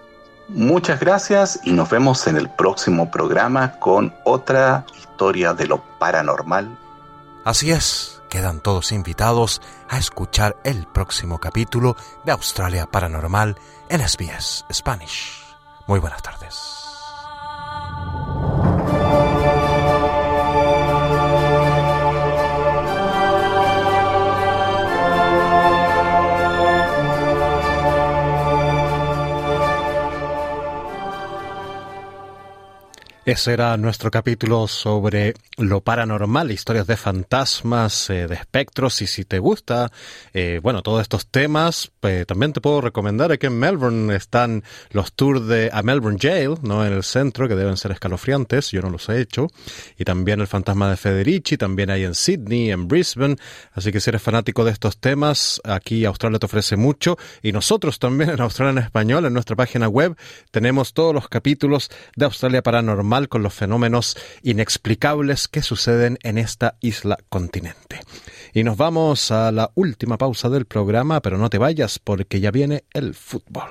Muchas gracias y nos vemos en el próximo programa con otra historia de lo paranormal. Así es, quedan todos invitados a escuchar el próximo capítulo de Australia Paranormal en SBS Spanish. Muy buenas tardes. Ese era nuestro capítulo sobre lo paranormal, historias de fantasmas, eh, de espectros. Y si te gusta, eh, bueno, todos estos temas, pues también te puedo recomendar que en Melbourne están los tours de a Melbourne Jail, no en el centro, que deben ser escalofriantes. Yo no los he hecho. Y también el fantasma de Federici, también hay en Sydney, en Brisbane. Así que si eres fanático de estos temas, aquí Australia te ofrece mucho. Y nosotros también en Australia en Español, en nuestra página web, tenemos todos los capítulos de Australia Paranormal con los fenómenos inexplicables que suceden en esta isla continente. Y nos vamos a la última pausa del programa, pero no te vayas porque ya viene el fútbol.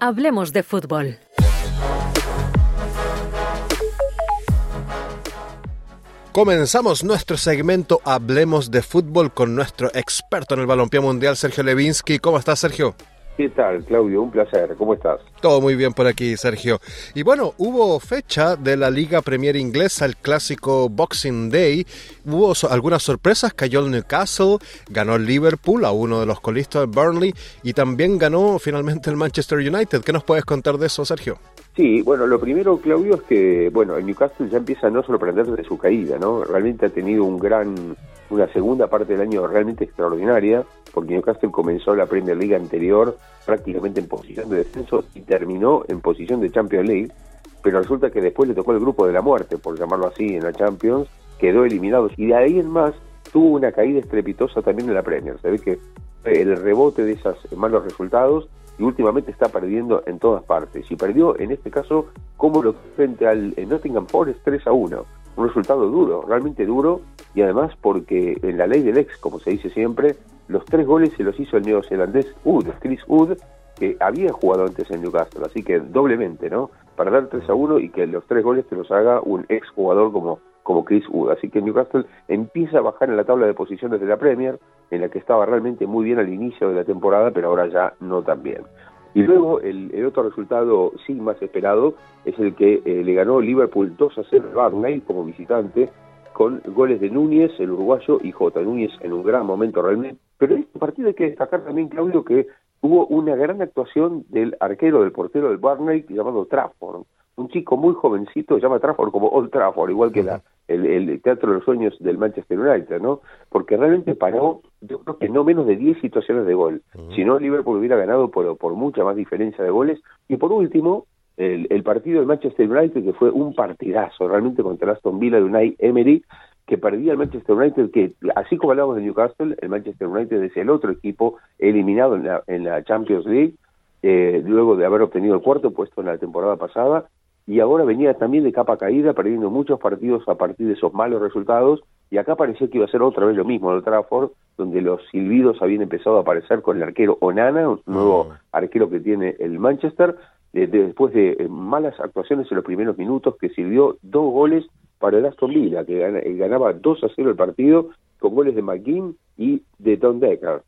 Hablemos de fútbol. Comenzamos nuestro segmento Hablemos de fútbol con nuestro experto en el balompié mundial, Sergio Levinsky. ¿Cómo estás, Sergio? ¿Qué tal, Claudio? Un placer. ¿Cómo estás? Todo muy bien por aquí, Sergio. Y bueno, hubo fecha de la Liga Premier Inglesa, el clásico Boxing Day. Hubo algunas sorpresas. Cayó el Newcastle, ganó el Liverpool a uno de los colistas de Burnley y también ganó finalmente el Manchester United. ¿Qué nos puedes contar de eso, Sergio? Sí, bueno, lo primero, Claudio, es que, bueno, el Newcastle ya empieza a no sorprender desde su caída, ¿no? Realmente ha tenido un gran, una segunda parte del año realmente extraordinaria, porque Newcastle comenzó la Premier League anterior prácticamente en posición de descenso y terminó en posición de Champions League, pero resulta que después le tocó el grupo de la muerte, por llamarlo así, en la Champions, quedó eliminado y de ahí en más tuvo una caída estrepitosa también en la Premier. Se ve que el rebote de esos malos resultados y últimamente está perdiendo en todas partes. Y perdió en este caso como lo frente al Nottingham Forest 3 a 1. Un resultado duro, realmente duro, y además porque en la ley del ex, como se dice siempre, los tres goles se los hizo el neozelandés Wood, Chris Wood, que había jugado antes en Newcastle, así que doblemente, ¿no? Para dar 3 a 1 y que los tres goles te los haga un ex jugador como, como Chris Wood. Así que Newcastle empieza a bajar en la tabla de posiciones de la Premier, en la que estaba realmente muy bien al inicio de la temporada, pero ahora ya no tan bien. Y luego el, otro resultado sí más esperado es el que eh, le ganó Liverpool 2 a 0 a Barney como visitante con goles de Núñez, el uruguayo, y J. Núñez en un gran momento realmente. Pero en este partido hay que destacar también, Claudio, que hubo una gran actuación del arquero, del portero del Barney llamado Trafford. Un chico muy jovencito, se llama Trafford como Old Trafford, igual que la, el, Teatro de los Sueños del Manchester United, ¿no? Porque realmente paró, yo creo que no menos de 10 situaciones de gol. Si no, Liverpool hubiera ganado por, por mucha más diferencia de goles. Y por último, el, el, partido del Manchester United, que fue un partidazo realmente contra el Aston Villa de Unai Emery, que perdía el Manchester United, que así como hablamos de Newcastle, el Manchester United es el otro equipo eliminado en la, en la Champions League, eh, luego de haber obtenido el cuarto puesto en la temporada pasada, y ahora venía también de capa caída, perdiendo muchos partidos a partir de esos malos resultados, y acá parecía que iba a ser otra vez lo mismo en el Trafford, donde los silbidos habían empezado a aparecer con el arquero Onana, un nuevo arquero que tiene el Manchester, eh, después de eh, malas actuaciones en los primeros minutos, que sirvió dos goles para el Aston Villa, que eh, ganaba 2 a 0 el partido, con goles de McGinn y de Don Decker.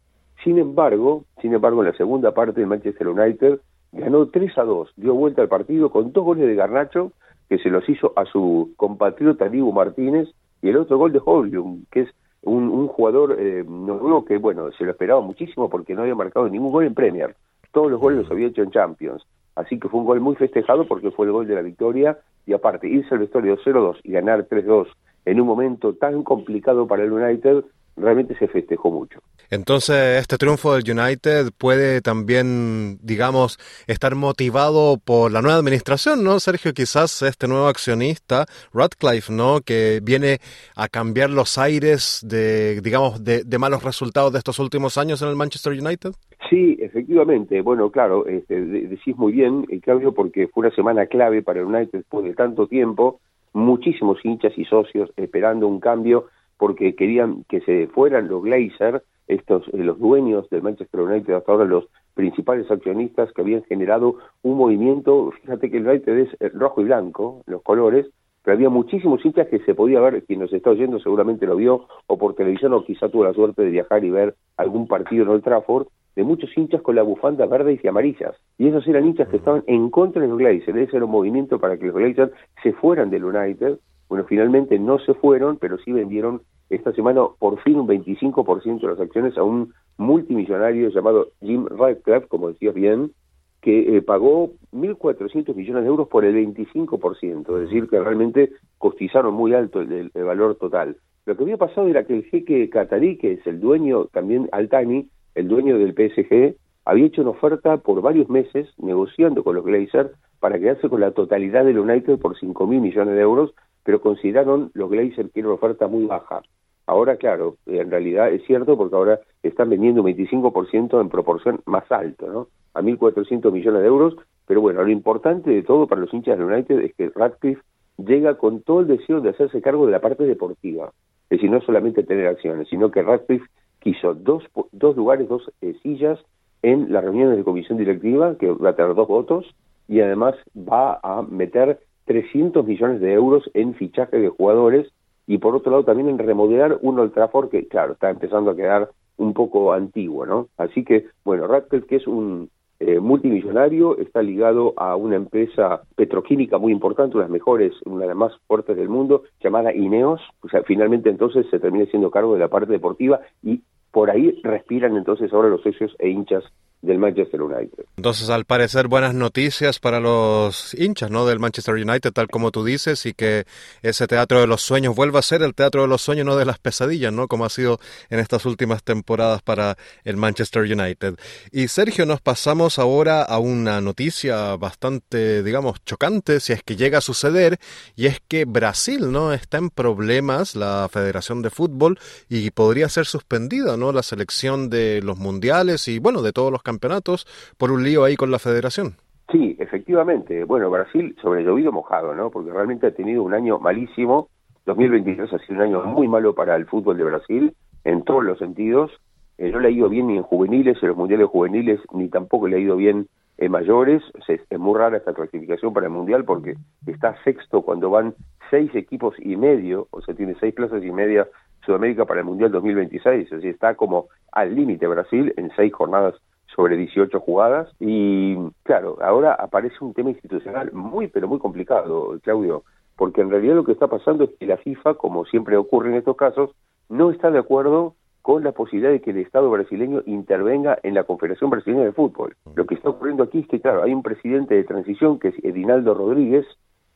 Sin embargo, sin embargo, en la segunda parte el Manchester United ganó 3 a 2, dio vuelta al partido con dos goles de Garnacho, que se los hizo a su compatriota Diego Martínez, y el otro gol de Holm, que es un, un jugador eh, noruego que, bueno, se lo esperaba muchísimo porque no había marcado ningún gol en Premier. Todos los goles los había hecho en Champions. Así que fue un gol muy festejado porque fue el gol de la victoria y aparte irse al vestuario 0-2 y ganar 3-2 en un momento tan complicado para el United realmente se festejó mucho. Entonces, este triunfo del United puede también, digamos, estar motivado por la nueva administración, ¿no, Sergio? Quizás este nuevo accionista, Radcliffe, ¿no? Que viene a cambiar los aires de, digamos, de, de malos resultados de estos últimos años en el Manchester United. Sí, efectivamente. Bueno, claro, este, decís muy bien, Claudio, porque fue una semana clave para el United después de tanto tiempo, muchísimos hinchas y socios esperando un cambio porque querían que se fueran los Glazer, estos eh, los dueños del Manchester United, hasta ahora los principales accionistas que habían generado un movimiento, fíjate que el United es eh, rojo y blanco, los colores, pero había muchísimos hinchas que se podía ver, quien nos está oyendo seguramente lo vio, o por televisión, o quizá tuvo la suerte de viajar y ver algún partido en Old Trafford, de muchos hinchas con la bufanda verdes y amarillas. Y esos eran hinchas que estaban en contra de los Glazers. Ese era un movimiento para que los Glazers se fueran del United. Bueno, finalmente no se fueron, pero sí vendieron esta semana por fin un 25% de las acciones a un multimillonario llamado Jim Radcliffe, como decías bien, que eh, pagó 1.400 millones de euros por el 25%, es decir, que realmente costizaron muy alto el, valor total. Lo que había pasado era que el jeque catarí, que es el dueño también Altani, el dueño del PSG, había hecho una oferta por varios meses negociando con los Glazers para quedarse con la totalidad del United por 5 mil millones de euros, pero consideraron los Glazers que era una oferta muy baja. Ahora, claro, en realidad es cierto porque ahora están vendiendo un 25% en proporción más alto, ¿no? A 1.400 millones de euros, pero bueno, lo importante de todo para los hinchas del United es que Radcliffe llega con todo el deseo de hacerse cargo de la parte deportiva. Es decir, no solamente tener acciones, sino que Radcliffe quiso dos, dos lugares, dos eh, sillas en las reuniones de comisión directiva, que va a tener dos votos, y además va a meter 300 millones de euros en fichaje de jugadores y por otro lado también en remodelar un Old Trafford que, claro, está empezando a quedar un poco antiguo, ¿no? Así que, bueno, Radcliffe, que es un eh, multimillonario, está ligado a una empresa petroquímica muy importante, una de las mejores, una de las más fuertes del mundo, llamada Ineos, o sea, finalmente entonces se termina siendo cargo de la parte deportiva y por ahí respiran entonces ahora los socios e hinchas del Manchester United. Entonces, al parecer, buenas noticias para los hinchas ¿no? del Manchester United, tal como tú dices, y que ese teatro de los sueños vuelva a ser el teatro de los sueños, no de las pesadillas, ¿no? como ha sido en estas últimas temporadas para el Manchester United. Y Sergio, nos pasamos ahora a una noticia bastante, digamos, chocante, si es que llega a suceder, y es que Brasil no está en problemas, la Federación de Fútbol, y podría ser suspendida ¿no? la selección de los mundiales y, bueno, de todos los campeonatos por un lío ahí con la federación. Sí, efectivamente. Bueno, Brasil sobre llovido mojado, ¿no? Porque realmente ha tenido un año malísimo. 2023 ha sido un año muy malo para el fútbol de Brasil en todos los sentidos. Eh, no le ha ido bien ni en juveniles, en los mundiales juveniles, ni tampoco le ha ido bien en mayores. Es, muy rara esta clasificación para el mundial porque está sexto cuando van seis equipos y medio, o sea, tiene seis plazas y media Sudamérica para el Mundial 2026, así está como al límite Brasil en seis jornadas sobre 18 jugadas y claro, ahora aparece un tema institucional muy pero muy complicado, Claudio, porque en realidad lo que está pasando es que la FIFA, como siempre ocurre en estos casos, no está de acuerdo con la posibilidad de que el Estado brasileño intervenga en la Confederación Brasileña de Fútbol. Lo que está ocurriendo aquí es que, claro, hay un presidente de transición que es Edinaldo Rodríguez.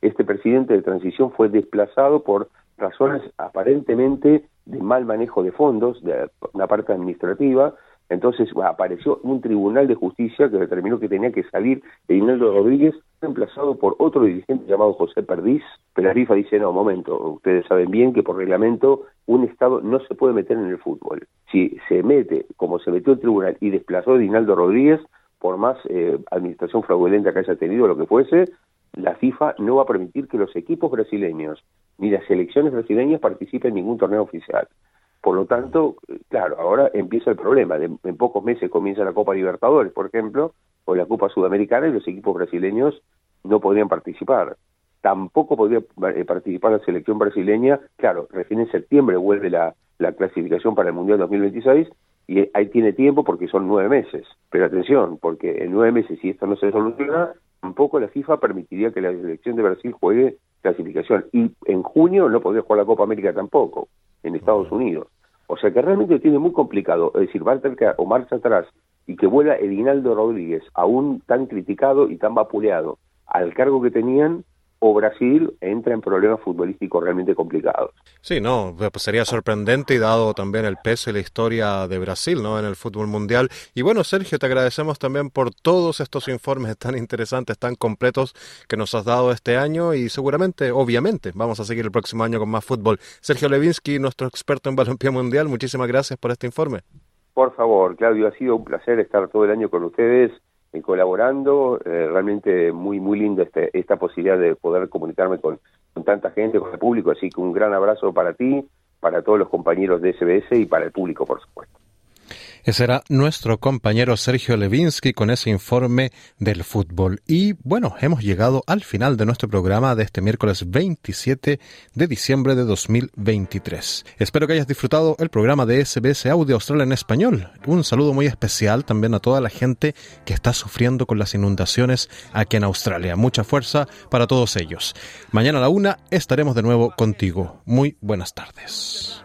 Este presidente de transición fue desplazado por razones aparentemente de mal manejo de fondos, de una parte administrativa, entonces apareció un tribunal de justicia que determinó que tenía que salir Reinaldo Rodríguez, reemplazado por otro dirigente llamado José Perdiz, pero la FIFA dice, no, momento, ustedes saben bien que por reglamento un Estado no se puede meter en el fútbol. Si se mete, como se metió el tribunal y desplazó a Reinaldo Rodríguez, por más eh, administración fraudulenta que haya tenido, lo que fuese, la FIFA no va a permitir que los equipos brasileños ni las selecciones brasileñas participen en ningún torneo oficial. Por lo tanto, claro, ahora empieza el problema. en pocos meses comienza la Copa Libertadores, por ejemplo, o la Copa Sudamericana, y los equipos brasileños no podrían participar. Tampoco podría eh, participar la selección brasileña. Claro, recién en septiembre vuelve la, la clasificación para el Mundial 2026 y ahí tiene tiempo porque son nueve meses. Pero atención, porque en nueve meses, si esto no se soluciona, tampoco la FIFA permitiría que la selección de Brasil juegue clasificación. Y en junio no podría jugar la Copa América tampoco, en Estados Unidos. O sea que realmente tiene muy complicado. Es decir, va a o marcha atrás y que vuela Edinaldo Rodríguez, aún tan criticado y tan vapuleado, al cargo que tenían o Brasil entra en problemas futbolísticos realmente complicados. Sí, no, pues sería sorprendente y dado también el peso y la historia de Brasil, ¿no? En el fútbol mundial. Y bueno, Sergio, te agradecemos también por todos estos informes tan interesantes, tan completos que nos has dado este año y seguramente, obviamente, vamos a seguir el próximo año con más fútbol. Sergio Levinsky, nuestro experto en balompié mundial, muchísimas gracias por este informe. Por favor, Claudio, ha sido un placer estar todo el año con ustedes eh, colaborando. Eh, realmente muy, muy linda este, esta posibilidad de poder comunicarme con, con tanta gente, con el público. Así que un gran abrazo para ti, para todos los compañeros de SBS y para el público, por supuesto. Ese era nuestro compañero Sergio Levinsky con ese informe del fútbol. Y bueno, hemos llegado al final de nuestro programa de este miércoles 27 de diciembre de 2023. Espero que hayas disfrutado el programa de SBS Audio Australia en español. Un saludo muy especial también a toda la gente que está sufriendo con las inundaciones aquí en Australia. Mucha fuerza para todos ellos. Mañana a la una estaremos de nuevo contigo. Muy buenas tardes.